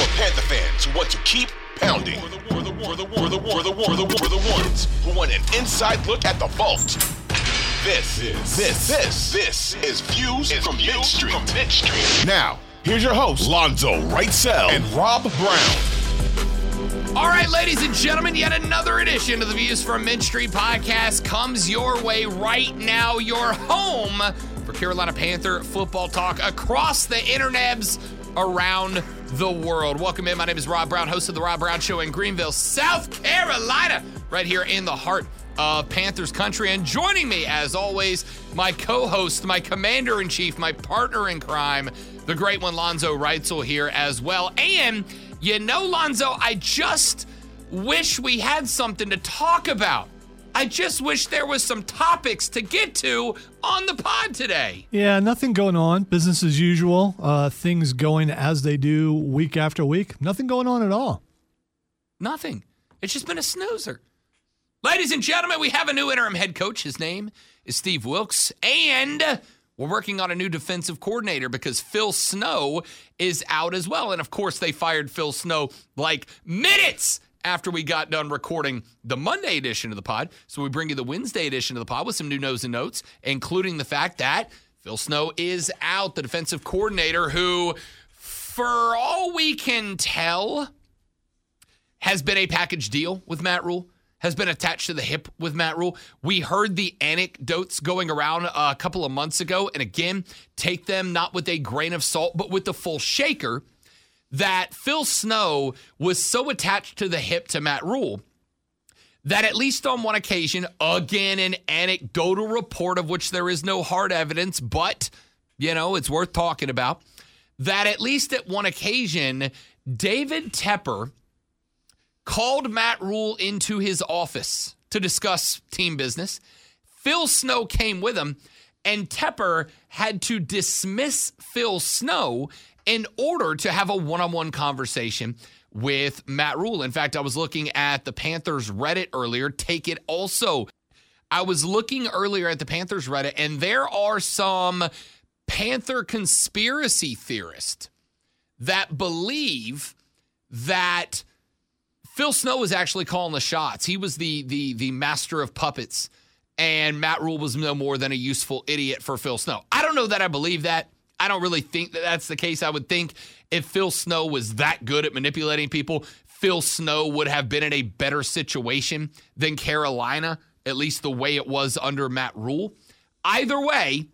For Panther fans who want to keep pounding. For the, for the, for the, for the, for the, for the, for the ones who want an inside look at the vault. This, this, this, this, this is Views from Mint Street. From Mint Street. Now, here's your hosts, Lonzo Wrightsell and Rob Brown. All right, ladies and gentlemen, yet another edition of the Views from Mint Street podcast comes your way right now. Your home for Carolina Panther football talk across the internets around the world. Welcome in. My name is Rob Brown, host of The Rob Brown Show in Greenville, South Carolina, right here in the heart of Panthers country. And joining me, as always, my co host, my commander in chief, my partner in crime, the great one, Lonzo Wrightsell, here as well. And you know, Lonzo, I just wish we had something to talk about. I just wish there was some topics to get to on the pod today. Yeah, nothing going on. Business as usual. Uh, things going as they do week after week. Nothing going on at all. Nothing. It's just been a snoozer. Ladies and gentlemen, we have a new interim head coach. His name is Steve Wilks. And we're working on a new defensive coordinator because Phil Snow is out as well. And of course, they fired Phil Snow like minutes after we got done recording the Monday edition of the pod. So we bring you the Wednesday edition of the pod with some new notes and notes, including the fact that Phil Snow is out, the defensive coordinator who, for all we can tell, has been a package deal with Matt Rhule Has been attached to the hip with Matt Rhule. We heard the anecdotes going around a couple of months ago. And again, take them not with a grain of salt, but with the full shaker that Phil Snow was so attached to the hip to Matt Rhule that at least on one occasion, again, an anecdotal report of which there is no hard evidence, but, you know, it's worth talking about, that at least at one occasion, David Tepper called Matt Rhule into his office to discuss team business. Phil Snow came with him, and Tepper had to dismiss Phil Snow in order to have a one on one conversation with Matt Rhule. In fact, I was looking at the Panthers Reddit earlier. Take it also. I was looking earlier at the Panthers Reddit, and there are some Panther conspiracy theorists that believe that Phil Snow was actually calling the shots. He was the the the master of puppets, and Matt Rhule was no more than a useful idiot for Phil Snow. I don't know that I believe that. I don't really think that that's the case. I would think if Phil Snow was that good at manipulating people, Phil Snow would have been in a better situation than Carolina, at least the way it was under Matt Rhule. Either way,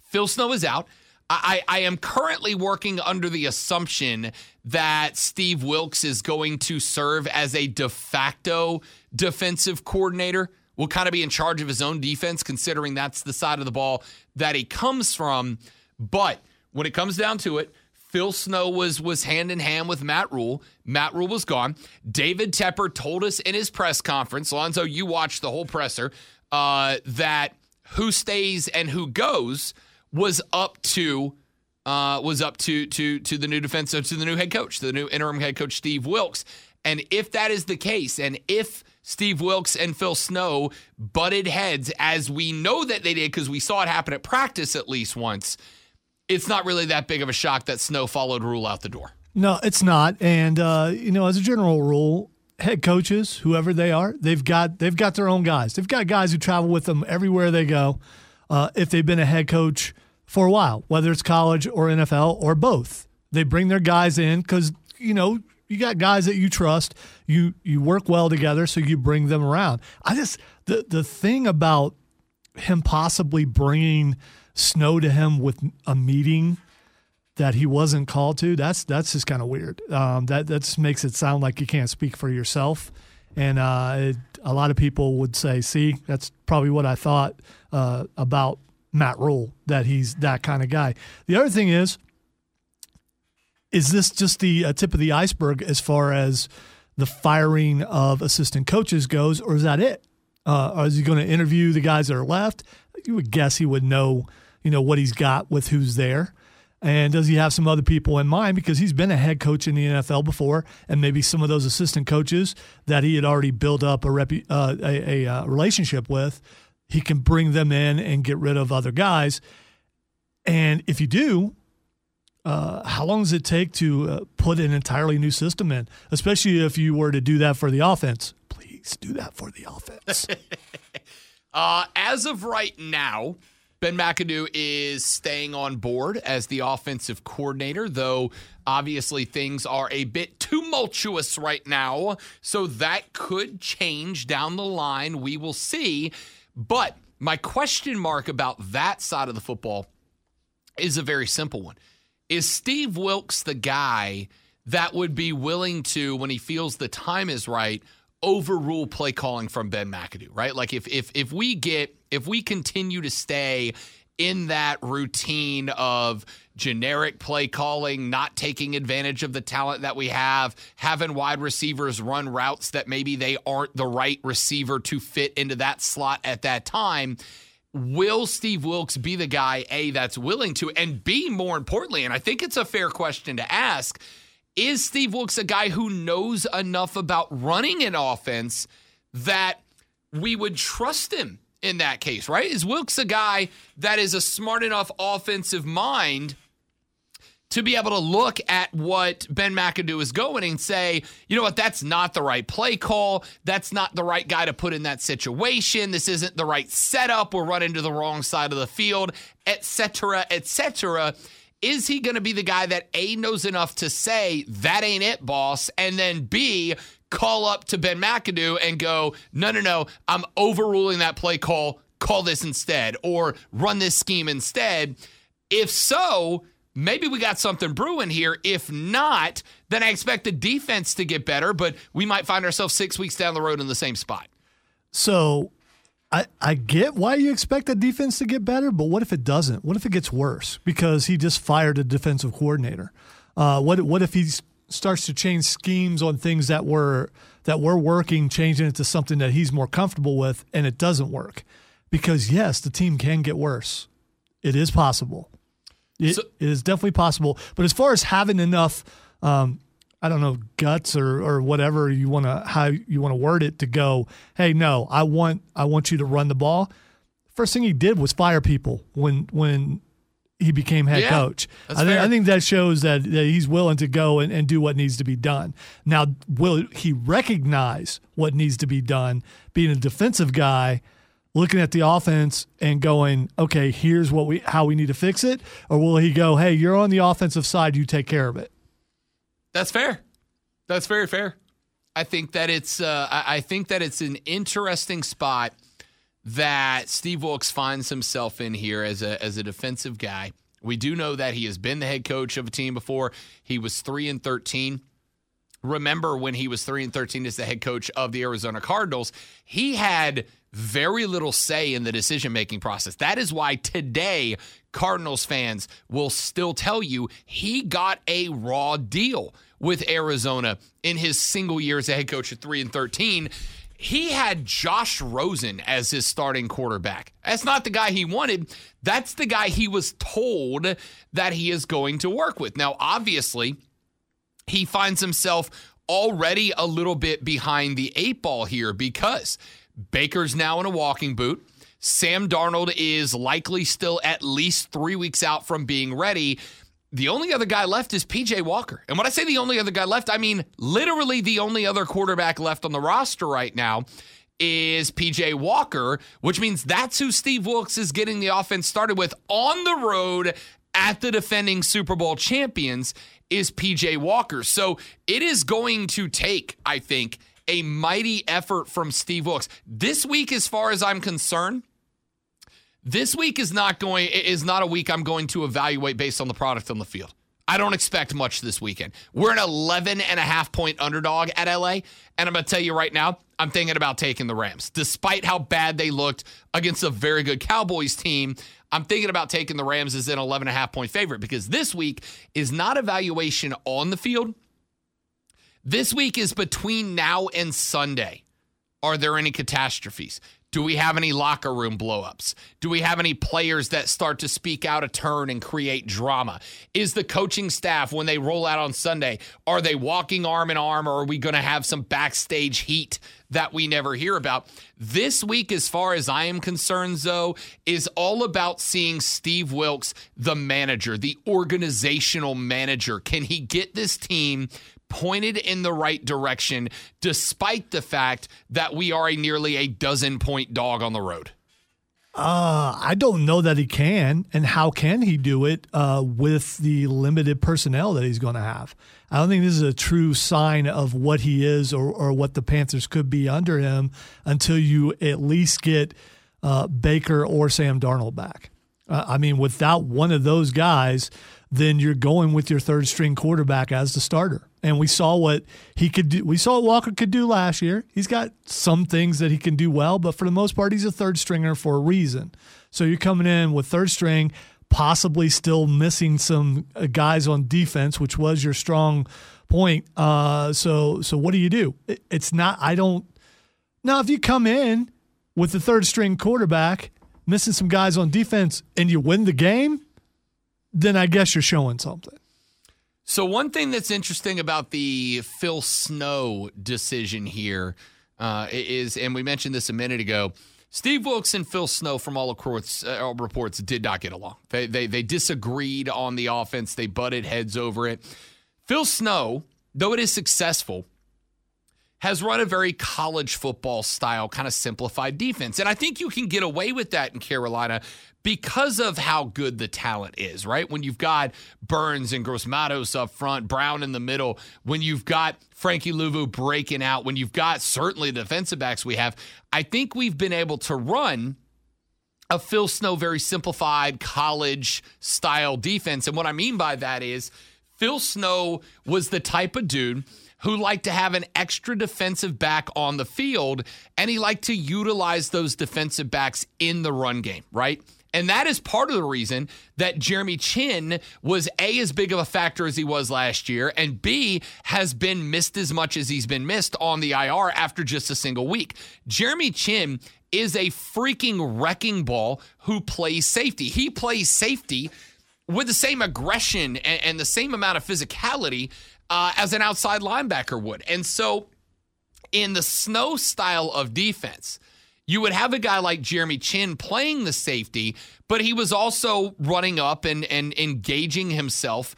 Phil Snow is out. I, I, am currently working under the assumption that Steve Wilks is going to serve as a de facto defensive coordinator. Will kind of be in charge of his own defense, considering that's the side of the ball that he comes from. But when it comes down to it, Phil Snow was was hand in hand with Matt Rhule. Matt Rhule was gone. David Tepper told us in his press conference, Lonzo, you watched the whole presser, uh, that who stays and who goes was up to uh, was up to to to the new defensive to the new head coach, the new interim head coach Steve Wilks. And if that is the case, and if Steve Wilks and Phil Snow butted heads, as we know that they did because we saw it happen at practice at least once it's not really that big of a shock that Snow followed Rhule out the door. No, it's not. And uh, you know, as a general rule, head coaches, whoever they are, they've got they've got their own guys. They've got guys who travel with them everywhere they go. Uh, if they've been a head coach for a while, whether it's college or NFL or both, they bring their guys in because you know you got guys that you trust. You you work well together, so you bring them around. I just the the thing about him possibly bringing Snow to him with a meeting that he wasn't called to. That's that's just kind of weird. Um, that that just makes it sound like you can't speak for yourself. And uh, it, a lot of people would say, "See, that's probably what I thought uh, about Matt Rhule that he's that kind of guy." The other thing is, is this just the uh, tip of the iceberg as far as the firing of assistant coaches goes, or is that it? Uh, is he going to interview the guys that are left? You would guess he would know, you know, what he's got with who's there. And does he have some other people in mind? Because he's been a head coach in the NFL before, and maybe some of those assistant coaches that he had already built up a, uh, a, a uh, relationship with, he can bring them in and get rid of other guys. And if you do, uh, how long does it take to uh, put an entirely new system in, especially if you were to do that for the offense? Please do that for the offense. uh, as of right now, Ben McAdoo is staying on board as the offensive coordinator, though obviously things are a bit tumultuous right now. So that could change down the line. We will see. But my question mark about that side of the football is a very simple one. Is Steve Wilks the guy that would be willing to, when he feels the time is right, overrule play calling from Ben McAdoo, right? Like if if if we get if we continue to stay in that routine of generic play calling, not taking advantage of the talent that we have, having wide receivers run routes that maybe they aren't the right receiver to fit into that slot at that time. Will Steve Wilks be the guy, A, that's willing to, and B, more importantly, and I think it's a fair question to ask, is Steve Wilks a guy who knows enough about running an offense that we would trust him in that case, right? Is Wilks a guy that is a smart enough offensive mind to be able to look at what Ben McAdoo is going and say, you know what, that's not the right play call. That's not the right guy to put in that situation. This isn't the right setup. We're running to the wrong side of the field, etc., etc. Is he going to be the guy that A knows enough to say that ain't it, boss, and then B call up to Ben McAdoo and go, no, no, no, I'm overruling that play call. Call this instead, or run this scheme instead. If so, maybe we got something brewing here. If not, then I expect the defense to get better, but we might find ourselves six weeks down the road in the same spot. So I, I get why you expect the defense to get better, but what if it doesn't? What if it gets worse because he just fired a defensive coordinator? Uh, what what if he starts to change schemes on things that were that were working, changing it to something that he's more comfortable with, and it doesn't work? Because yes, the team can get worse. It is possible. It, so, it is definitely possible. But as far as having enough, um, I don't know, guts or or whatever you want to how you want to word it to go. Hey, no, I want I want you to run the ball. First thing he did was fire people when when he became head yeah, coach. I, th- I, think that shows that, that he's willing to go and, and do what needs to be done. Now, will he recognize what needs to be done? Being a defensive guy, looking at the offense and going, okay, here's what we how we need to fix it, or will he go, hey, you're on the offensive side, you take care of it? That's fair. That's very fair. I think that it's uh, I think that it's an interesting spot that Steve Wilks finds himself in here as a as a defensive guy. We do know that he has been the head coach of a team before. He was three and thirteen. Remember when he was three and thirteen as the head coach of the Arizona Cardinals? He had very little say in the decision making process. That is why today, Cardinals fans will still tell you he got a raw deal with Arizona in his single year as a head coach at 3 and 13. He had Josh Rosen as his starting quarterback. That's not the guy he wanted. That's the guy he was told that he is going to work with. Now, obviously, he finds himself already a little bit behind the eight ball here because Baker's now in a walking boot. Sam Darnold is likely still at least three weeks out from being ready. The only other guy left is PJ Walker. And when I say the only other guy left, I mean literally the only other quarterback left on the roster right now is PJ Walker, which means that's who Steve Wilks is getting the offense started with on the road at the defending Super Bowl champions is PJ Walker. So it is going to take, I think, a mighty effort from Steve Wilks. This week, as far as I'm concerned, this week is not going is not a week I'm going to evaluate based on the product on the field. I don't expect much this weekend. We're an 11 and a half point underdog at LA. And I'm going to tell you right now, I'm thinking about taking the Rams. Despite how bad they looked against a very good Cowboys team, I'm thinking about taking the Rams as an 11 and a half point favorite because this week is not evaluation on the field. This week is between now and Sunday. Are there any catastrophes? Do we have any locker room blowups? Do we have any players that start to speak out a turn and create drama? Is the coaching staff, when they roll out on Sunday, are they walking arm in arm or are we going to have some backstage heat that we never hear about? This week, as far as I am concerned, though, is all about seeing Steve Wilks, the manager, the organizational manager. Can he get this team pointed in the right direction, despite the fact that we are a nearly a dozen point dog on the road? Uh, I don't know that he can, and how can he do it uh, with the limited personnel that he's going to have? I don't think this is a true sign of what he is or, or what the Panthers could be under him until you at least get uh, Baker or Sam Darnold back. Uh, I mean, without one of those guys, then you're going with your third string quarterback as the starter. And we saw what he could do. We saw what Walker could do last year. He's got some things that he can do well, but for the most part, he's a third stringer for a reason. So you're coming in with third string, possibly still missing some uh, guys on defense, which was your strong point. Uh, so so what do you do? It's not. I don't. Now, if you come in with the third string quarterback, missing some guys on defense, and you win the game then I guess you're showing something. So one thing that's interesting about the Phil Snow decision here uh, is, and we mentioned this a minute ago. Steve Wilks and Phil Snow, from all reports, uh, reports, did not get along. They, they they disagreed on the offense. They butted heads over it. Phil Snow, though it is successful, has run a very college football style, kind of simplified defense. And I think you can get away with that in Carolina because of how good the talent is, right? When you've got Burns and Gross-Matos up front, Brown in the middle, when you've got Frankie Luvu breaking out, when you've got certainly the defensive backs we have, I think we've been able to run a Phil Snow very simplified college style defense. And what I mean by that is Phil Snow was the type of dude who liked to have an extra defensive back on the field, and he liked to utilize those defensive backs in the run game, right? And that is part of the reason that Jeremy Chinn was A, as big of a factor as he was last year, and B, has been missed as much as he's been missed on the IR after just a single week. Jeremy Chinn is a freaking wrecking ball who plays safety. He plays safety with the same aggression and, and the same amount of physicality uh, as an outside linebacker would. And so, in the snow style of defense, you would have a guy like Jeremy Chinn playing the safety, but he was also running up and, and engaging himself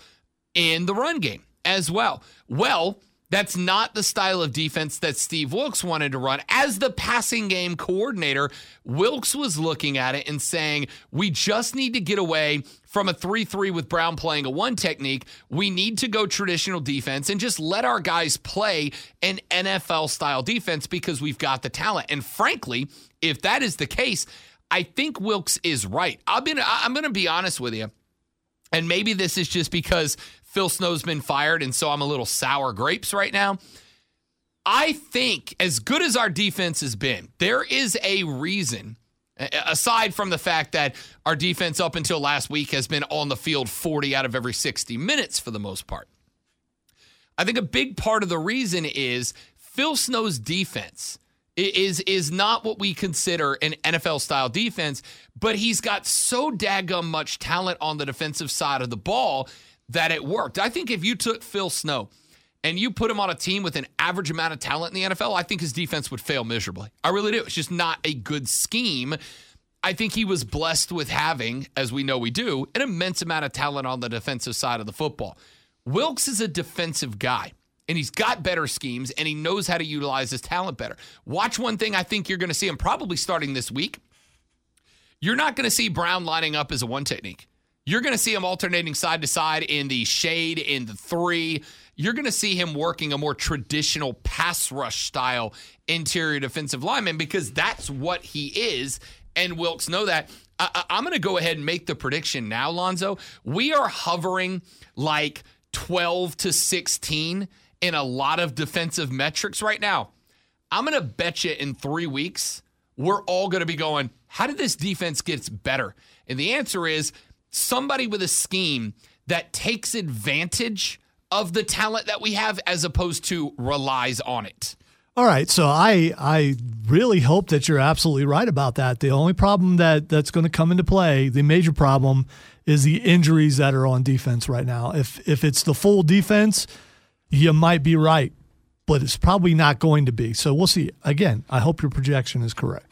in the run game as well. Well, that's not the style of defense that Steve Wilks wanted to run. As the passing game coordinator, Wilks was looking at it and saying, we just need to get away from a 3 3 with Brown playing a one technique. We need to go traditional defense and just let our guys play an NFL style defense because we've got the talent. And frankly, if that is the case, I think Wilks is right. I'm gonna, I'm going to be honest with you. And maybe this is just because Phil Snow's been fired, and so I'm a little sour grapes right now. I think, as good as our defense has been, there is a reason, aside from the fact that our defense up until last week has been on the field 40 out of every 60 minutes for the most part. I think a big part of the reason is Phil Snow's defense is is not what we consider an NFL style defense, but he's got so daggum much talent on the defensive side of the ball that it worked. I think if you took Phil Snow and you put him on a team with an average amount of talent in the NFL, I think his defense would fail miserably. I really do. It's just not a good scheme. I think he was blessed with having, as we know we do, an immense amount of talent on the defensive side of the football. Wilks is a defensive guy and he's got better schemes and he knows how to utilize his talent better. Watch one thing I think you're going to see him probably starting this week. You're not going to see Brown lining up as a one technique. You're going to see him alternating side to side in the shade, in the three. You're going to see him working a more traditional pass rush style interior defensive lineman because that's what he is and Wilks know that. I, am going to go ahead and make the prediction now, Lonzo. We are hovering like 12 to 16 in a lot of defensive metrics right now. I'm going to bet you in three weeks, we're all going to be going, how did this defense get better? And the answer is somebody with a scheme that takes advantage of the talent that we have as opposed to relies on it. All right, so I I really hope that you're absolutely right about that. The only problem that that's going to come into play, the major problem, is the injuries that are on defense right now. If if it's the full defense, you might be right, but it's probably not going to be. So we'll see. Again, I hope your projection is correct.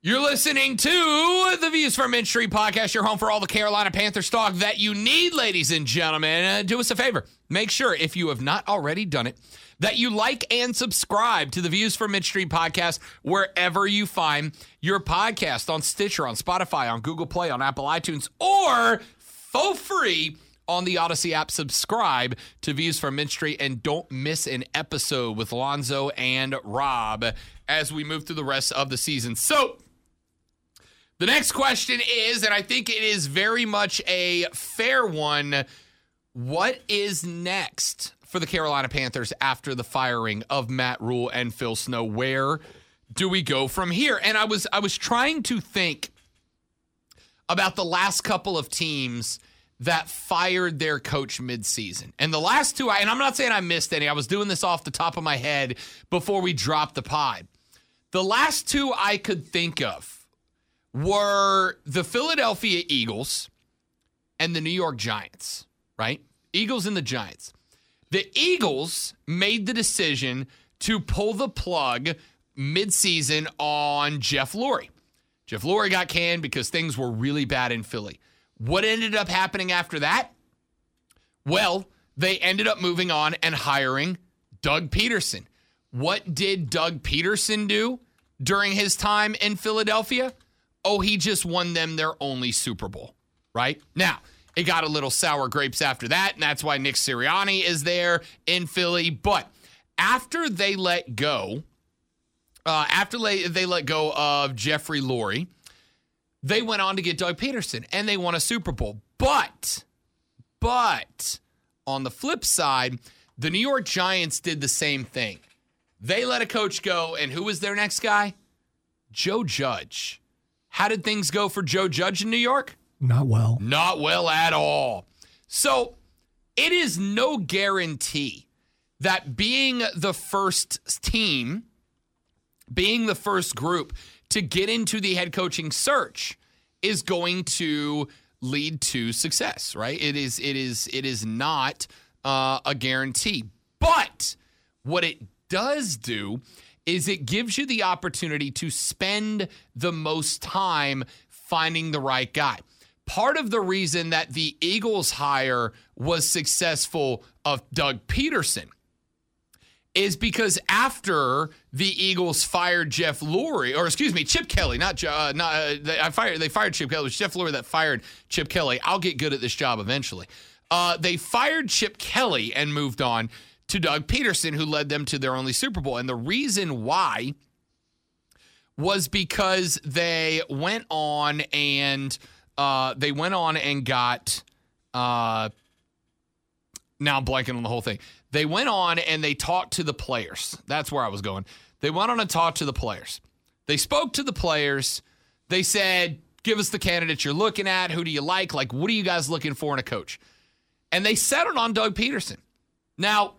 You're listening to the Views from Street podcast, your home for all the Carolina Panther stock that you need, ladies and gentlemen. Uh, do us a favor. Make sure, if you have not already done it, that you like and subscribe to the Views from Mint Street podcast wherever you find your podcast on Stitcher, on Spotify, on Google Play, on Apple iTunes, or for free on the Audacy app. Subscribe to Views from Mint Street and don't miss an episode with Lonzo and Rob as we move through the rest of the season. So, the next question is, and I think it is very much a fair one what is next for the Carolina Panthers after the firing of Matt Rhule and Phil Snow? Where do we go from here? And I was I was trying to think about the last couple of teams that fired their coach midseason. And the last two, and I'm not saying I missed any, I was doing this off the top of my head before we dropped the pod. The last two I could think of were the Philadelphia Eagles and the New York Giants, right? Eagles and the Giants. The Eagles made the decision to pull the plug midseason on Jeff Lurie. Jeff Lurie got canned because things were really bad in Philly. What ended up happening after that? Well, they ended up moving on and hiring Doug Pederson. What did Doug Pederson do during his time in Philadelphia? Oh, he just won them their only Super Bowl, right? Now, it got a little sour grapes after that, and that's why Nick Sirianni is there in Philly. But after they let go, uh, after they, they let go of Jeffrey Lurie, they went on to get Doug Pederson and they won a Super Bowl. But, but on the flip side, the New York Giants did the same thing. They let a coach go, and who was their next guy? Joe Judge. How did things go for Joe Judge in New York? Not well. Not well at all. So it is no guarantee that being the first team, being the first group to get into the head coaching search is going to lead to success, right? It is it is it is not uh, a guarantee. But what it does do is it gives you the opportunity to spend the most time finding the right guy. Part of the reason that the Eagles hire was successful of Doug Pederson is because after the Eagles fired Jeff Lurie, or excuse me, Chip Kelly, not uh, not uh, they, I fired they fired Chip Kelly. It was Jeff Lurie that fired Chip Kelly. I'll get good at this job eventually. Uh, they fired Chip Kelly and moved on to Doug Pederson, who led them to their only Super Bowl. And the reason why was because they went on and uh, they went on and got. Uh, now I'm blanking on the whole thing. they went on and they talked to the players. That's where I was going. They went on and talked to the players. They spoke to the players. They said, Give us the candidates you're looking at. Who do you like? Like, what are you guys looking for in a coach? And they settled on Doug Pederson. Now,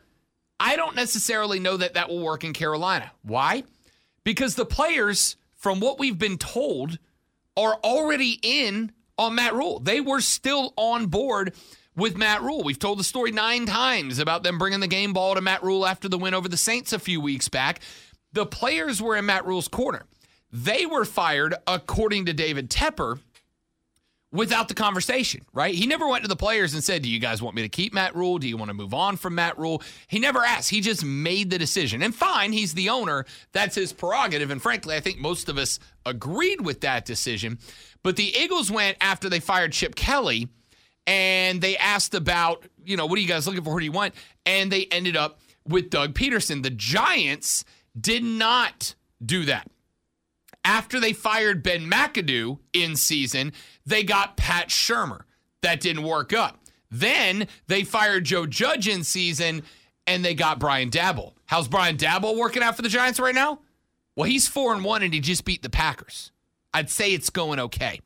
I don't necessarily know that that will work in Carolina. Why? Because the players, from what we've been told, are already in on Matt Rhule. They were still on board with Matt Rhule. We've told the story nine times about them bringing the game ball to Matt Rhule after the win over the Saints a few weeks back. The players were in Matt Rhule's corner. They were fired, according to David Tepper, without the conversation, right? He never went to the players and said, Do you guys want me to keep Matt Rhule? Do you want to move on from Matt Rhule? He never asked. He just made the decision. And fine, he's the owner. That's his prerogative. And frankly, I think most of us agreed with that decision. But the Eagles went after they fired Chip Kelly and they asked about, you know, what are you guys looking for? Who do you want? And they ended up with Doug Pederson. The Giants did not do that. After they fired Ben McAdoo in season, they got Pat Shurmur. That didn't work up. Then they fired Joe Judge in season and they got Brian Daboll. How's Brian Daboll working out for the Giants right now? Well, he's 4 and 1 and he just beat the Packers. I'd say it's going okay.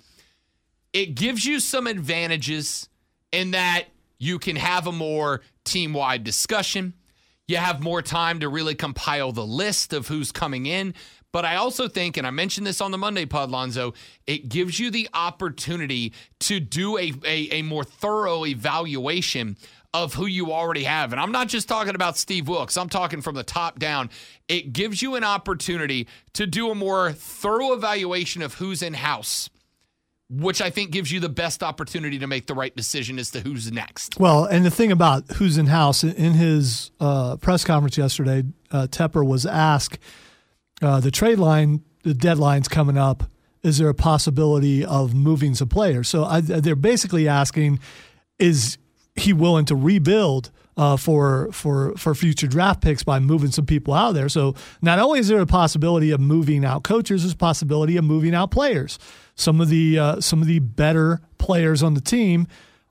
It gives you some advantages in that you can have a more team wide discussion. You have more time to really compile the list of who's coming in. But I also think, and I mentioned this on the Monday pod, Lonzo, it gives you the opportunity to do a, a, a more thorough evaluation of who you already have. And I'm not just talking about Steve Wilks, I'm talking from the top down. It gives you an opportunity to do a more thorough evaluation of who's in house which I think gives you the best opportunity to make the right decision as to who's next. Well, and the thing about who's in house in his uh, press conference yesterday, uh, Tepper was asked uh, the trade line, the deadline's coming up. Is there a possibility of moving some players? So I, they're basically asking, is he willing to rebuild? Uh, for for for future draft picks by moving some people out there. So not only is there a possibility of moving out coaches, there's a possibility of moving out players some of the uh, some of the better players on the team.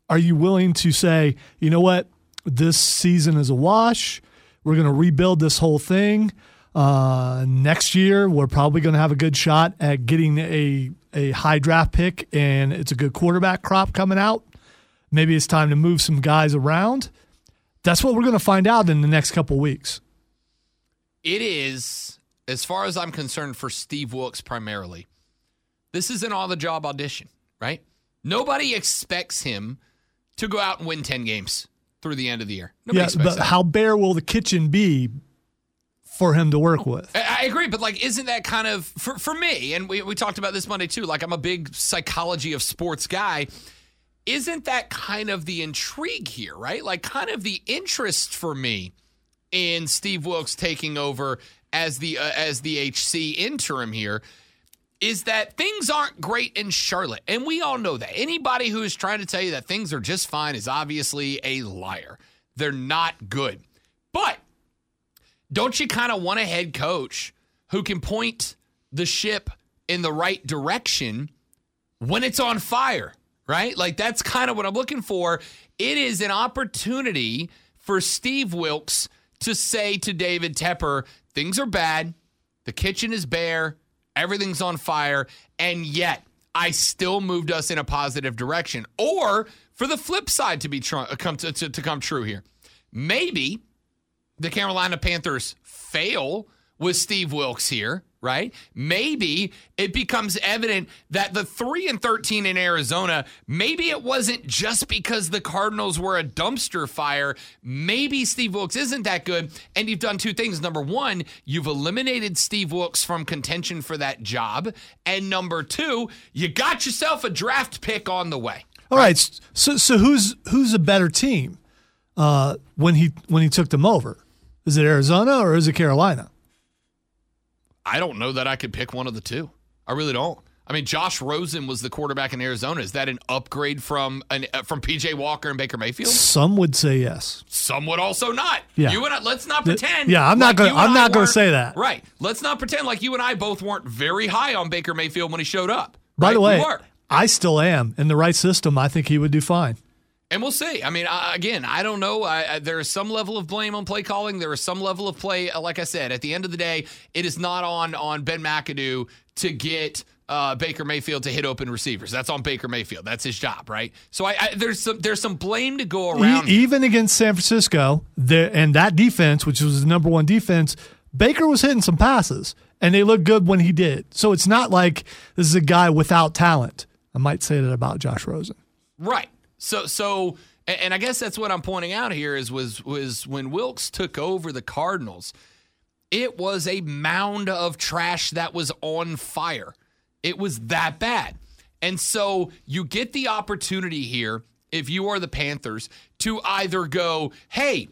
Are you willing to say, you know what, this season is a wash? We're going to rebuild this whole thing. Uh, next year, we're probably going to have a good shot at getting a a high draft pick, and it's a good quarterback crop coming out. Maybe it's time to move some guys around. That's what we're going to find out in the next couple weeks. It is, as far as I'm concerned, for Steve Wilks primarily. This is an all the job audition, right? Nobody expects him to go out and win 10 games through the end of the year. Nobody yeah, but that. how bare will the kitchen be for him to work with? I, agree, but like, isn't that kind of, for, for me, and we, we talked about this Monday too, like I'm a big psychology of sports guy. Isn't that kind of the intrigue here, right? Like, kind of the interest for me in Steve Wilks taking over as the uh, as the HC interim here is that things aren't great in Charlotte. And we all know that. Anybody who is trying to tell you that things are just fine is obviously a liar. They're not good. But don't you kind of want a head coach who can point the ship in the right direction when it's on fire, right? Like that's kind of what I'm looking for. It is an opportunity for Steve Wilks to say to David Tepper, things are bad. The kitchen is bare everything's on fire, and yet I still moved us in a positive direction. Or for the flip side to be tr- come to, to, to come true here, maybe the Carolina Panthers fail with Steve Wilks here right? Maybe it becomes evident that the 3 and 13 in Arizona, maybe it wasn't just because the Cardinals were a dumpster fire. Maybe Steve Wilks isn't that good and you've done two things. Number 1, you've eliminated Steve Wilks from contention for that job, and number 2, you got yourself a draft pick on the way. All right. right so so who's who's a better team uh, when he when he took them over? Is it Arizona or is it Carolina? I don't know that I could pick one of the two. I really don't. I mean, Josh Rosen was the quarterback in Arizona. Is that an upgrade from an uh, from PJ Walker and Baker Mayfield? Some would say yes. Some would also not. Yeah. You and I, let's not pretend. Yeah, I'm not going. I'm not going to say that. Right. Let's not pretend like you and I both weren't very high on Baker Mayfield when he showed up. By right? the way, I still am. In the right system, I think he would do fine. And we'll see. I mean, I, again, I don't know. I, I, there is some level of blame on play calling. There is some level of play. uh, Like I said, at the end of the day, it is not on on Ben McAdoo to get uh, Baker Mayfield to hit open receivers. That's on Baker Mayfield. That's his job, right? So I, I there's some there's some blame to go around. E- even against San Francisco, there and that defense, which was the number one defense, Baker was hitting some passes, and they looked good when he did. So it's not like this is a guy without talent. I might say that about Josh Rosen. Right. So so and I guess that's what I'm pointing out here is was was when Wilks took over the Cardinals, it was a mound of trash that was on fire. It was that bad. And so you get the opportunity here if you are the Panthers to either go, "Hey,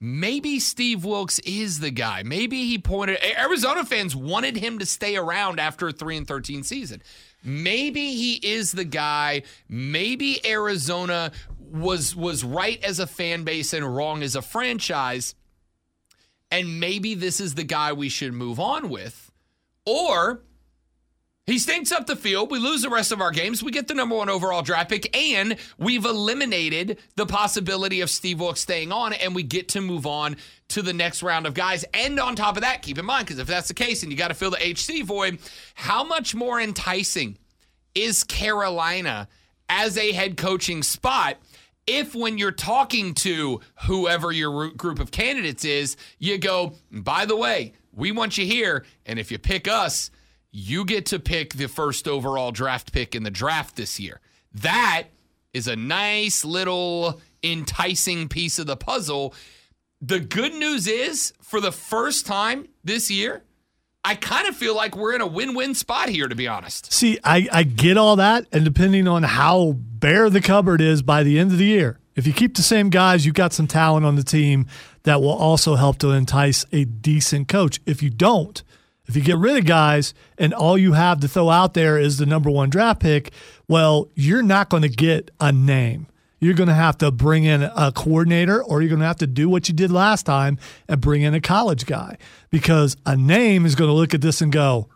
maybe Steve Wilks is the guy. Maybe he pointed Arizona fans wanted him to stay around after a 3 and 13 season. Maybe he is the guy. Maybe Arizona was was right as a fan base and wrong as a franchise. And maybe this is the guy we should move on with. Or he stinks up the field. We lose the rest of our games. We get the number one overall draft pick, and we've eliminated the possibility of Steve Wilks staying on, and we get to move on to the next round of guys. And on top of that, keep in mind, because if that's the case and you got to fill the HC void, how much more enticing is Carolina as a head coaching spot? If when you're talking to whoever your group of candidates is, you go, by the way, we want you here, and if you pick us, you get to pick the first overall draft pick in the draft this year. That is a nice little enticing piece of the puzzle. The good news is, for the first time this year, I kind of feel like we're in a win win spot here, to be honest. See, I, I get all that, and depending on how bare the cupboard is by the end of the year, if you keep the same guys, you've got some talent on the team that will also help to entice a decent coach. If you don't, if you get rid of guys and all you have to throw out there is the number one draft pick, well, you're not going to get a name. You're going to have to bring in a coordinator or you're going to have to do what you did last time and bring in a college guy because a name is going to look at this and go,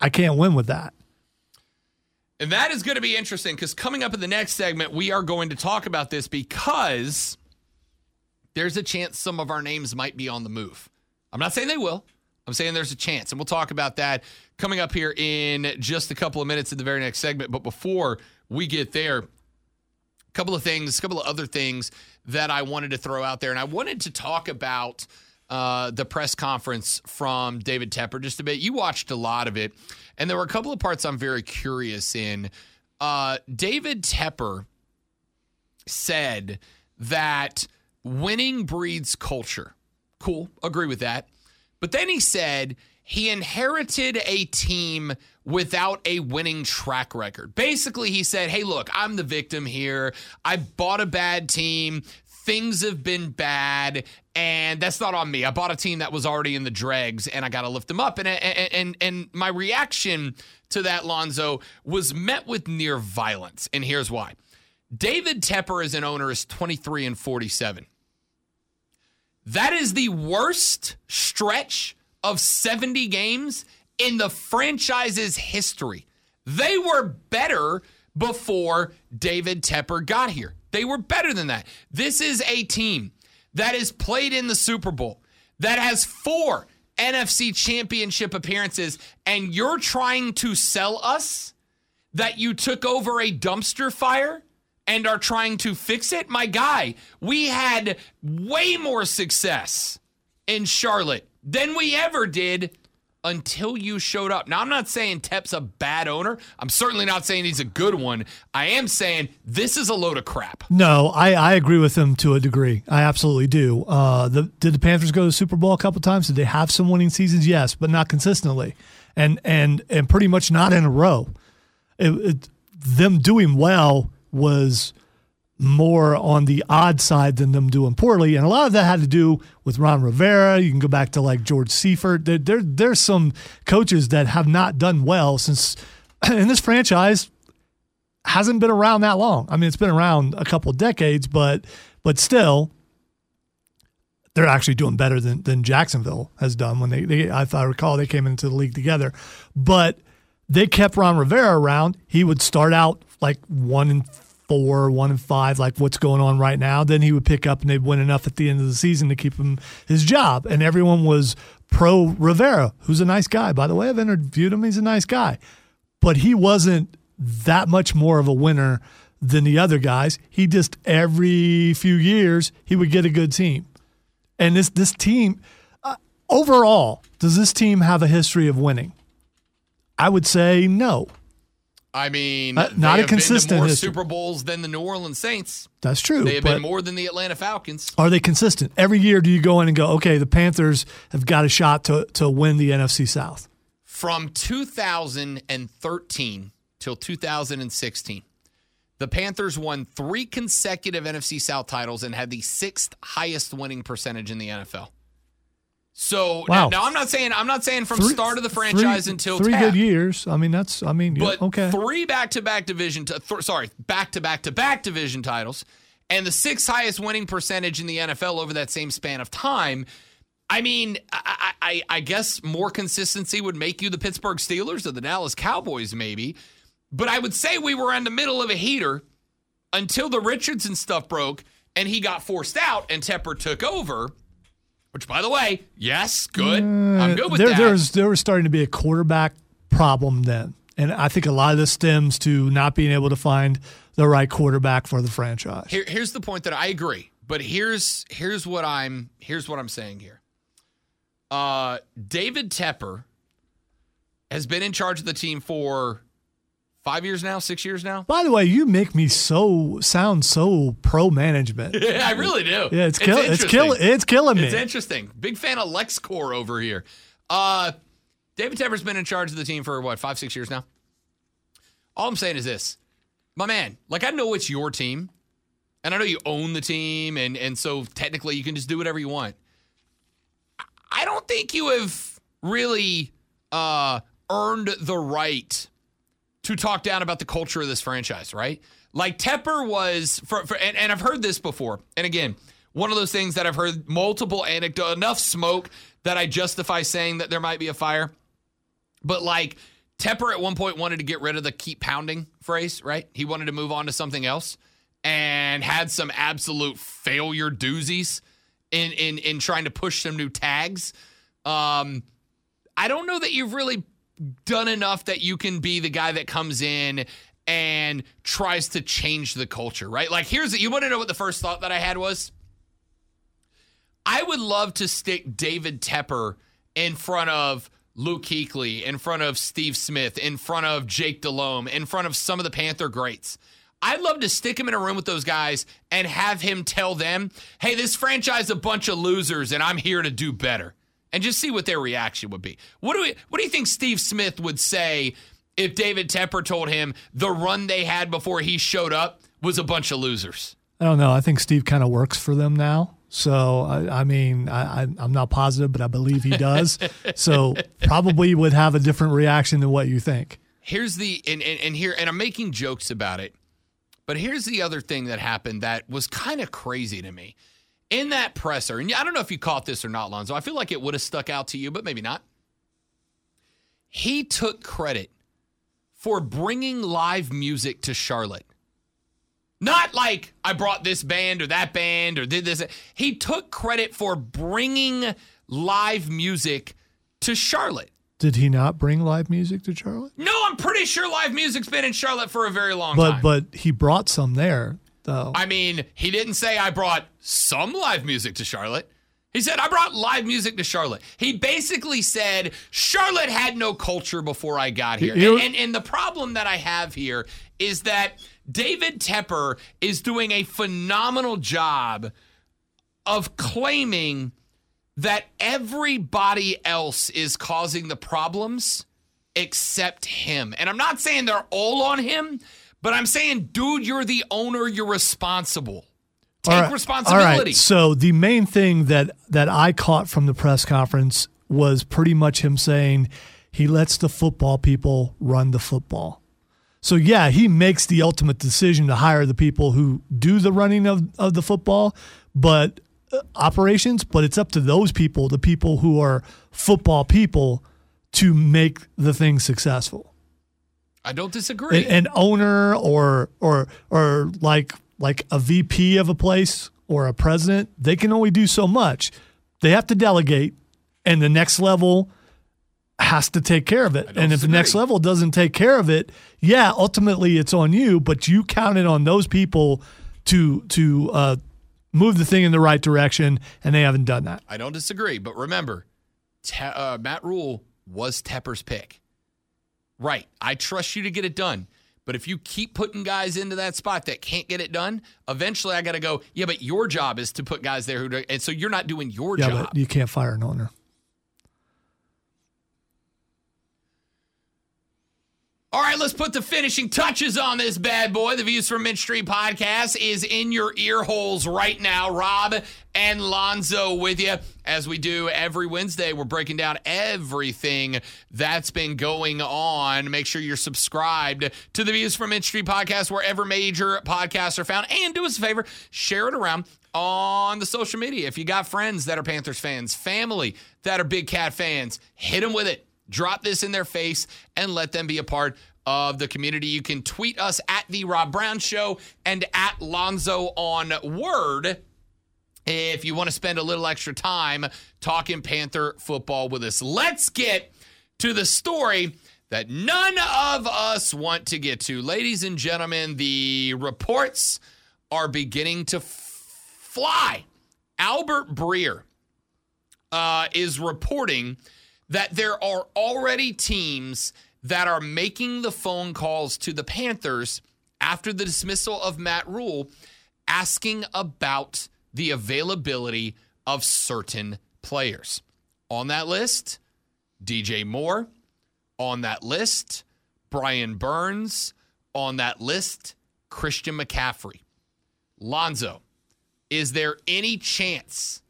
I can't win with that. And that is going to be interesting because coming up in the next segment, we are going to talk about this because there's a chance some of our names might be on the move. I'm not saying they will. I'm saying there's a chance. And we'll talk about that coming up here in just a couple of minutes in the very next segment. But before we get there, a couple of things, a couple of other things that I wanted to throw out there. And I wanted to talk about uh, the press conference from David Tepper just a bit. You watched a lot of it. And there were a couple of parts I'm very curious in. Uh, David Tepper said that winning breeds culture. Cool. Agree with that. But then he said he inherited a team without a winning track record. Basically, he said, Hey, look, I'm the victim here. I bought a bad team. Things have been bad, and that's not on me. I bought a team that was already in the dregs, and I got to lift them up. And, and and and my reaction to that, Lonzo, was met with near violence, and here's why. David Tepper as an owner is 23 and 47. That is the worst stretch of 70 games in the franchise's history. They were better before David Tepper got here. They were better than that. This is a team that has played in the Super Bowl, that has four NFC championship appearances, and you're trying to sell us that you took over a dumpster fire and are trying to fix it? My guy, we had way more success in Charlotte than we ever did until you showed up. Now, I'm not saying Tep's a bad owner. I'm certainly not saying he's a good one. I am saying this is a load of crap. No, I, I agree with him to a degree. I absolutely do. Uh, the, did the Panthers go to the Super Bowl a couple times? Did they have some winning seasons? Yes, but not consistently, and and and pretty much not in a row. It, it, them doing well was more on the odd side than them doing poorly. And a lot of that had to do with Ron Rivera. You can go back to like George Seifert. There, there, there's some coaches that have not done well since, and this franchise hasn't been around that long. I mean, it's been around a couple decades, but but still, they're actually doing better than, than Jacksonville has done when they, they, if I recall, they came into the league together. But they kept Ron Rivera around. He would start out like one and four, one and five, like what's going on right now, then he would pick up and they'd win enough at the end of the season to keep him his job. And everyone was pro Rivera, who's a nice guy. By the way, I've interviewed him. He's a nice guy. But he wasn't that much more of a winner than the other guys. He just every few years he would get a good team. And this this team uh, overall, does this team have a history of winning? I would say no. I mean, Uh, not a have been to consistent more history. Super Bowls than the New Orleans Saints. That's true. They have been more than the Atlanta Falcons. are they consistent? Every year do you go in and go, okay, the Panthers have got a shot to to win the NFC South. From 2013 till 2016, the Panthers won three consecutive NFC South titles and had the sixth highest winning percentage in the NFL. So Wow. now, now I'm not saying I'm not saying from Three- start of the franchise three- until three tap, good years. I mean, that's I mean, yeah, but okay. three back-to-back division, t- th- sorry, back-to-back-to-back division titles, and the sixth highest winning percentage in the NFL over that same span of time. I mean, I, I, I guess more consistency would make you the Pittsburgh Steelers or the Dallas Cowboys, maybe. But I would say we were in the middle of a heater until the Richardson stuff broke and he got forced out and Tepper took over. Which, by the way, yes, good. I'm good with there, that. there was there was starting to be a quarterback problem then, and I think a lot of this stems to not being able to find the right quarterback for the franchise. Here, here's the point that I agree, but here's here's what I'm here's what I'm saying here. Uh, David Tepper has been in charge of the team for five years now, six years now. By the way, you make me so sound so pro management. Yeah, I really do. Yeah, it's kill, it's interesting. kill, it's killing me. It's interesting. Big fan of LexCore over here. Uh, David Tepper's been in charge of the team for what five, six years now. All I'm saying is this, my man. Like I know it's your team, and I know you own the team, and and so technically you can just do whatever you want. I don't think you have really uh, earned the right to talk down about the culture of this franchise, right? Like Tepper was, for, for and, and I've heard this before. And again, one of those things that I've heard multiple anecdote, enough smoke that I justify saying that there might be a fire. But like Tepper at one point wanted to get rid of the keep pounding phrase, right? He wanted to move on to something else and had some absolute failure doozies in in in trying to push some new tags. Um, I don't know that you've really done enough that you can be the guy that comes in and tries to change the culture, right? Like, here's you want to know what the first thought that I had was? I would love to stick David Tepper in front of Luke Kuechly, in front of Steve Smith, in front of Jake Delhomme, in front of some of the Panther greats. I'd love to stick him in a room with those guys and have him tell them, hey, this franchise is a bunch of losers and I'm here to do better. And just see what their reaction would be. What do we what do you think Steve Smith would say if David Tepper told him the run they had before he showed up was a bunch of losers? I don't know. I think Steve kind of works for them now. So I, I mean, I, I, I'm not positive, but I believe he does. so probably would have a different reaction than what you think. here's the and, and, and here and i'm making jokes about it but here's the other thing that happened that was kind of crazy to me in that presser and i don't know if you caught this or not lonzo i feel like it would have stuck out to you but maybe not. He took credit for bringing live music to charlotte. Not like i brought this band or that band or did this. He took credit for bringing live music to charlotte. Did he not bring live music to Charlotte? no, I'm pretty sure live music's been in Charlotte for a very long But time. but he brought some there though. I mean, he didn't say I brought some live music to Charlotte. He said I brought live music to Charlotte. He basically said Charlotte had no culture before I got here. You- And, and, and the problem that I have here is that David Tepper is doing a phenomenal job of claiming that everybody else is causing the problems except him. And I'm not saying they're all on him, but I'm saying, dude, you're the owner, you're responsible. Take All right. responsibility. All right. So the main thing that that I caught from the press conference was pretty much him saying he lets the football people run the football. So yeah, he makes the ultimate decision to hire the people who do the running of, of the football, but uh, operations, but it's up to those people, the people who are football people to make the thing successful. I don't disagree. An, an owner or or or like like a VP of a place or a president, they can only do so much. They have to delegate, and the next level has to take care of it. And if the next level doesn't take care of it, yeah, ultimately it's on you. But you counted on those people to to uh, move the thing in the right direction, and they haven't done that. I don't disagree, but remember, Te- uh, Matt Rhule was Tepper's pick. Right. I trust you to get it done. But if you keep putting guys into that spot that can't get it done, eventually I got to go, yeah, but your job is to put guys there who do, and so you're not doing your Yeah, job. but you can't fire an owner. All right, let's put the finishing touches on this bad boy. The Views from Mint Street podcast is in your ear holes right now. Rob and Lonzo with you as we do every Wednesday. We're breaking down everything that's been going on. Make sure you're subscribed to the Views from Mint Street podcast wherever major podcasts are found. And do us a favor, share it around on the social media. If you got friends that are Panthers fans, family that are Big Cat fans, hit them with it drop this in their face and let them be a part of the community. You can tweet us at the Rob Brown Show and at Lonzo on Word if you want to spend a little extra time talking Panther football with us. Let's get to the story that none of us want to get to. Ladies and gentlemen, the reports are beginning to f- fly. Albert Breer uh, is reporting that there are already teams that are making the phone calls to the Panthers after the dismissal of Matt Rhule, asking about the availability of certain players. On that list, DJ Moore. On that list, Brian Burns. On that list, Christian McCaffrey. Lonzo, is there any chance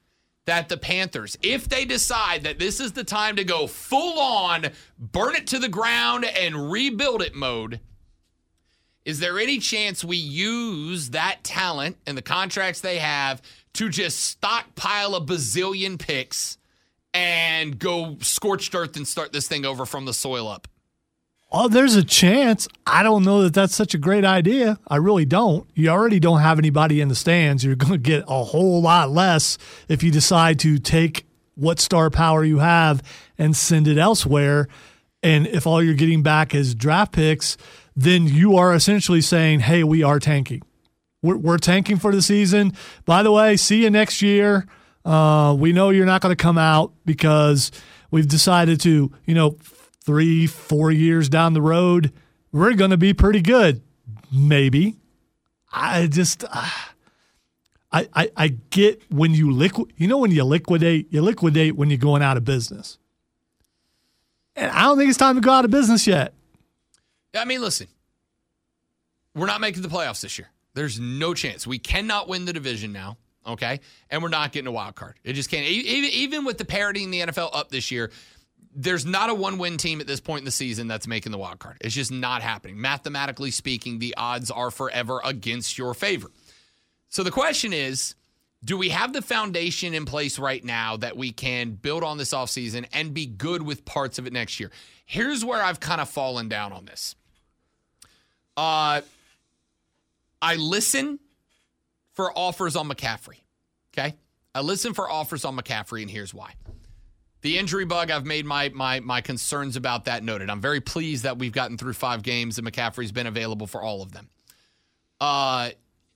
that the Panthers, if they decide that this is the time to go full on, burn it to the ground and rebuild it mode, is there any chance we use that talent and the contracts they have to just stockpile a bazillion picks and go scorched earth and start this thing over from the soil up? Oh, there's a chance. I don't know that that's such a great idea. I really don't. You already don't have anybody in the stands. You're going to get a whole lot less if you decide to take what star power you have and send it elsewhere. And if all you're getting back is draft picks, then you are essentially saying, hey, we are tanking. We're, we're tanking for the season. By the way, see you next year. Uh, we know you're not going to come out because we've decided to, you know, three, four years down the road, we're going to be pretty good. Maybe. I just, uh, I, I, I get when you liquid, you know, when you liquidate, you liquidate when you're going out of business. And I don't think it's time to go out of business yet. I mean, listen, we're not making the playoffs this year. There's no chance. We cannot win the division now. Okay. And we're not getting a wild card. It just can't. Even with the parity in the NFL up this year, there's not a one win team at this point in the season that's making the wild card. It's just not happening. Mathematically speaking, the odds are forever against your favor. So the question is do we have the foundation in place right now that we can build on this offseason and be good with parts of it next year? Here's where I've kind of fallen down on this. Uh, I listen for offers on McCaffrey. Okay. I listen for offers on McCaffrey, and here's why. The injury bug, I've made my my my concerns about that noted. I'm very pleased that we've gotten through five games and McCaffrey's been available for all of them. Uh,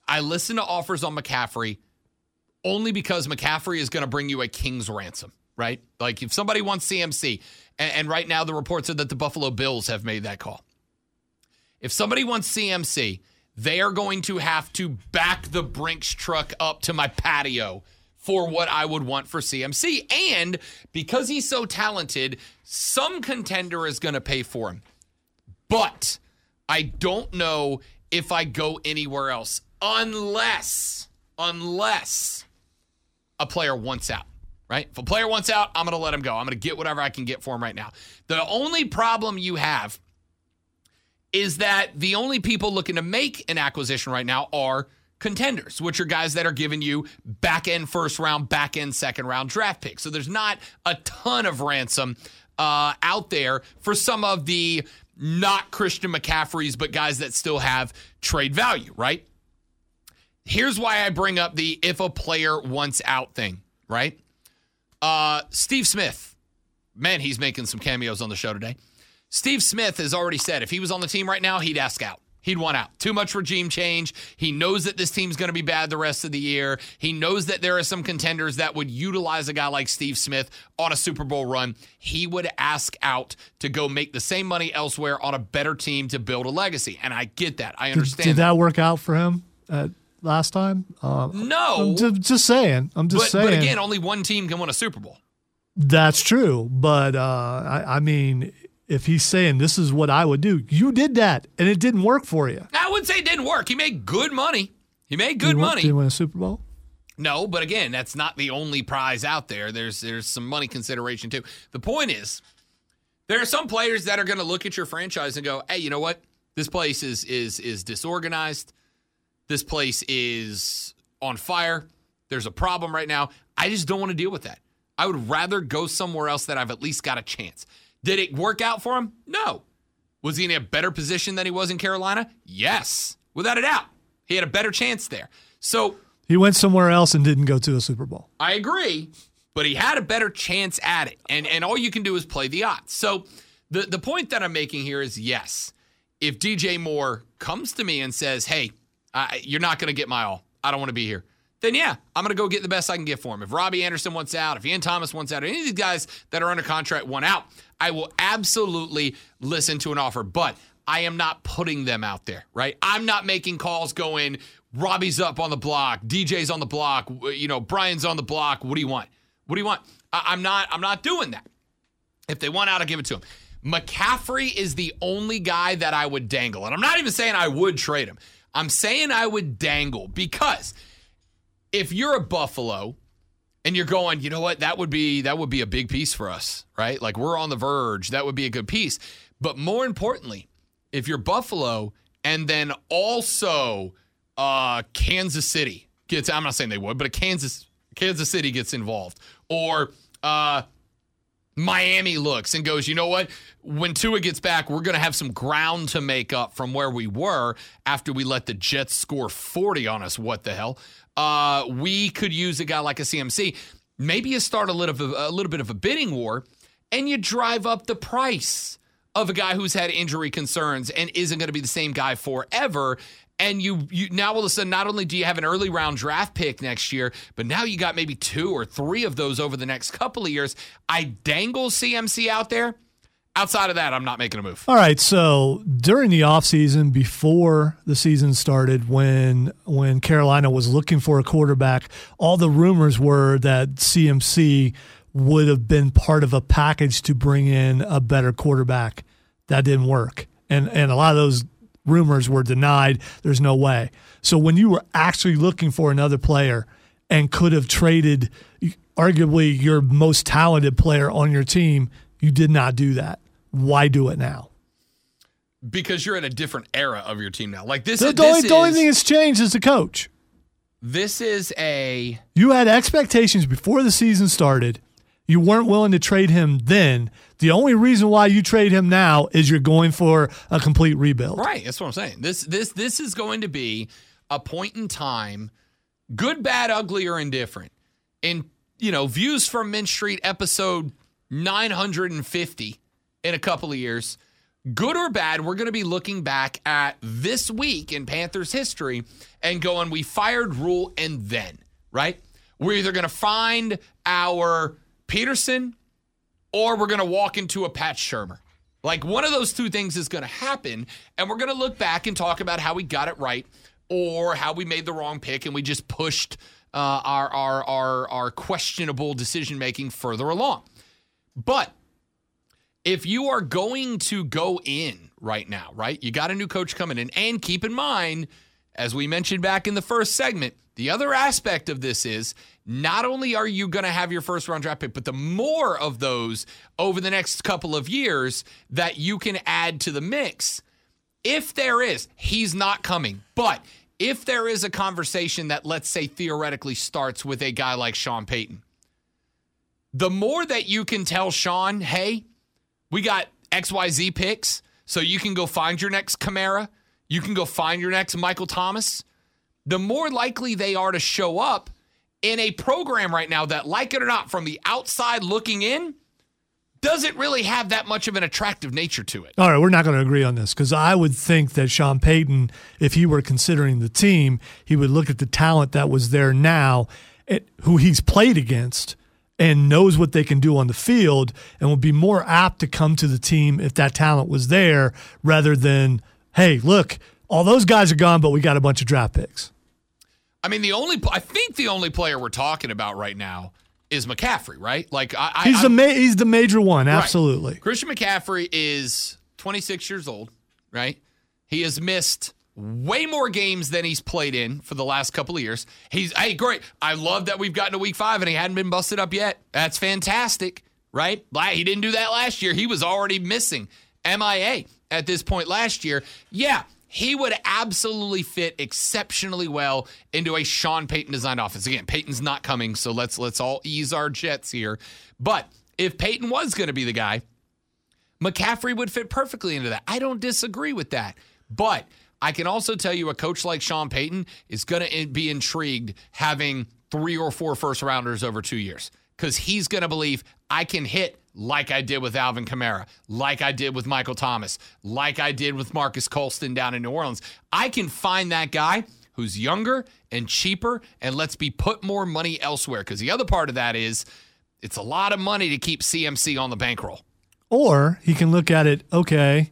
I listen to offers on McCaffrey only because McCaffrey is going to bring you a king's ransom, right? Like if somebody wants CMC, and, and right now the reports are that the Buffalo Bills have made that call. If somebody wants CMC, they are going to have to back the Brinks truck up to my patio for what I would want for CMC. And because he's so talented, some contender is going to pay for him. But I don't know if I go anywhere else unless, unless a player wants out, right? If a player wants out, I'm going to let him go. I'm going to get whatever I can get for him right now. The only problem you have is that the only people looking to make an acquisition right now are contenders, which are guys that are giving you back end first round, back end second round draft picks. So there's not a ton of ransom uh, out there for some of the not Christian McCaffreys, but guys that still have trade value, right? Here's why I bring up the if a player wants out thing, right? Uh, Steve Smith, man, he's making some cameos on the show today. Steve Smith has already said if he was on the team right now, he'd ask out. He'd want out. Too much regime change. He knows that this team's going to be bad the rest of the year. He knows that there are some contenders that would utilize a guy like Steve Smith on a Super Bowl run. He would ask out to go make the same money elsewhere on a better team to build a legacy. And I get that. I understand. did that work out for him uh, last time? Uh, No. I'm ju- just saying. I'm just but, saying. but again, only one team can win a Super Bowl. That's true, but uh, I, I mean, if he's saying this is what I would do, you did that, and it didn't work for you. I wouldn't say it didn't work. He made good money. He made good you money. Did you win a Super Bowl? No, but again, that's not the only prize out there. There's there's some money consideration too. The point is, there are some players that are going to look at your franchise and go, "Hey, you know what? This place is is is disorganized. This place is on fire. There's a problem right now. I just don't want to deal with that. I would rather go somewhere else that I've at least got a chance." Did it work out for him? No. Was he in a better position than he was in Carolina? Yes, without a doubt. He had a better chance there. So He went somewhere else and didn't go to a Super Bowl. I agree, but he had a better chance at it. And and all you can do is play the odds. So the the point that I'm making here is yes, if DJ Moore comes to me and says, "Hey, I, you're not going to get my all. I don't want to be here." Then yeah, I'm going to go get the best I can get for him. If Robbie Anderson wants out, if Ian Thomas wants out, any of these guys that are under contract want out, I will absolutely listen to an offer. But I am not putting them out there, right? I'm not making calls going, Robbie's up on the block, DJ's on the block, you know, Brian's on the block. What do you want? What do you want? I- I'm not. I'm not doing that. If they want out, I'll give it to them. McCaffrey is the only guy that I would dangle. And I'm not even saying I would trade him. I'm saying I would dangle because if you're a Buffalo and you're going, you know what, that would be that would be a big piece for us, right? Like we're on the verge. That would be a good piece. But more importantly, if you're Buffalo and then also uh, Kansas City gets I'm not saying they would, but a Kansas Kansas City gets involved or uh, Miami looks and goes, you know what? When Tua gets back, we're going to have some ground to make up from where we were after we let the Jets score 40 on us. What the hell? Uh, we could use a guy like a CMC. Maybe you start a little, a little bit of a bidding war and you drive up the price of a guy who's had injury concerns and isn't going to be the same guy forever. And you, you now all of a sudden, not only do you have an early round draft pick next year, but now you got maybe two or three of those over the next couple of years. I dangle CMC out there. Outside of that, I'm not making a move. All right, so during the offseason, before the season started, when when Carolina was looking for a quarterback, all the rumors were that CMC would have been part of a package to bring in a better quarterback. That didn't work. And and a lot of those rumors were denied. There's no way. So when you were actually looking for another player and could have traded arguably your most talented player on your team, you did not do that. Why do it now? Because you're in a different era of your team now. Like this, The, is, the only, this the only thing that's changed is the coach. this is a You had expectations before the season started. You weren't willing to trade him then. The only reason why you trade him now is you're going for a complete rebuild. Right. That's what I'm saying. This this this is going to be a point in time, good, bad, ugly, or indifferent. In you know, views from Mint Street episode 950 in a couple of years. Good or bad, we're going to be looking back at this week in Panthers history and going, we fired Rhule and then, right? We're either going to find our Pederson or we're going to walk into a Pat Shurmur. Like one of those two things is going to happen, and we're going to look back and talk about how we got it right or how we made the wrong pick and we just pushed uh, our, our our our questionable decision making further along. But if you are going to go in right now, right, you got a new coach coming in, and keep in mind, as we mentioned back in the first segment, the other aspect of this is not only are you going to have your first round draft pick, but the more of those over the next couple of years that you can add to the mix. If there is, he's not coming, but if there is a conversation that, let's say, theoretically starts with a guy like Sean Payton, the more that you can tell Sean, hey, we got XYZ picks. So you can go find your next Kamara. You can go find your next Michael Thomas. The more likely they are to show up in a program right now that, like it or not, from the outside looking in, doesn't really have that much of an attractive nature to it. All right, we're not going to agree on this because I would think that Sean Payton, if he were considering the team, he would look at the talent that was there now, who he's played against, and knows what they can do on the field, and would be more apt to come to the team if that talent was there rather than, hey, look, all those guys are gone, but we got a bunch of draft picks. I mean, the only I think the only player we're talking about right now is McCaffrey, right? Like I, he's I, the ma- he's the major one, absolutely. Right. Christian McCaffrey is 26 years old, right? He has missed way more games than he's played in for the last couple of years. He's hey, great. I love that we've gotten to week five and he hadn't been busted up yet. That's fantastic, right? He didn't do that last year. He was already missing MIA at this point last year. Yeah, he would absolutely fit exceptionally well into a Sean Payton designed offense. Again, Payton's not coming, so let's let's all ease our jets here. But if Payton was going to be the guy, McCaffrey would fit perfectly into that. I don't disagree with that. But I can also tell you a coach like Sean Payton is going to be intrigued having three or four first rounders over 2 years cuz he's going to believe I can hit like I did with Alvin Kamara, like I did with Michael Thomas, like I did with Marques Colston down in New Orleans. I can find that guy who's younger and cheaper, and let's be put more money elsewhere. Because the other part of that is it's a lot of money to keep CMC on the bankroll. Or he can look at it, okay,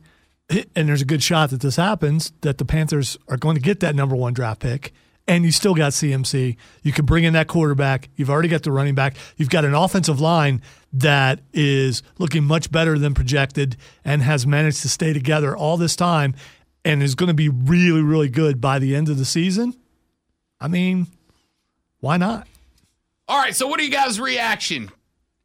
and there's a good shot that this happens, that the Panthers are going to get that number one draft pick and you still got CMC. You can bring in that quarterback. You've already got the running back. You've got an offensive line that is looking much better than projected and has managed to stay together all this time and is going to be really, really good by the end of the season. I mean, why not? All right. So, what are you guys' reaction?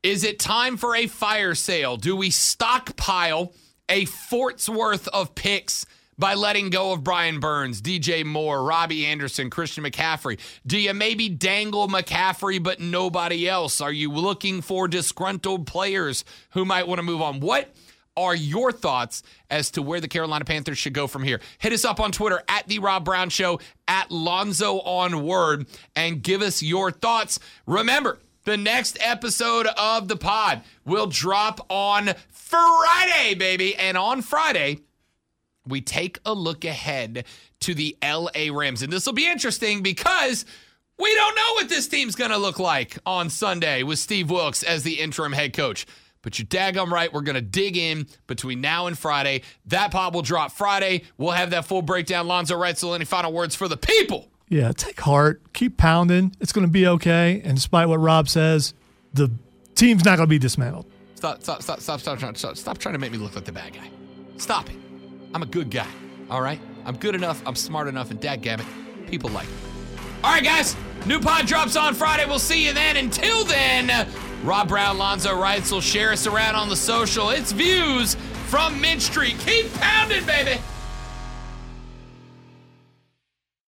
Is it time for a fire sale? Do we stockpile a fort's worth of picks? By letting go of Brian Burns, DJ Moore, Robbie Anderson, Christian McCaffrey? Do you maybe dangle McCaffrey but nobody else? Are you looking for disgruntled players who might want to move on? What are your thoughts as to where the Carolina Panthers should go from here? Hit us up on Twitter at the Rob Brown Show, at Lonzo on Word, and give us your thoughts. Remember, the next episode of the pod will drop on Friday, baby. And on Friday, we take a look ahead to the LA Rams. And this will be interesting because we don't know what this team's going to look like on Sunday with Steve Wilks as the interim head coach. But you're daggum right. We're going to dig in between now and Friday. That pod will drop Friday. We'll have that full breakdown. Lonzo Reitzel, any final words for the people? Yeah, take heart. Keep pounding. It's going to be okay. And despite what Rob says, the team's not going to be dismantled. Stop, stop, stop, stop, stop, stop, stop, stop trying to make me look like the bad guy. Stop it. I'm a good guy, all right? I'm good enough, I'm smart enough, and dadgammit, people like me. All right, guys, new pod drops on Friday. We'll see you then. Until then, Rob Brown, Lonzo Reitzel, share us around on the social. It's views from Mint Street. Keep pounding, baby.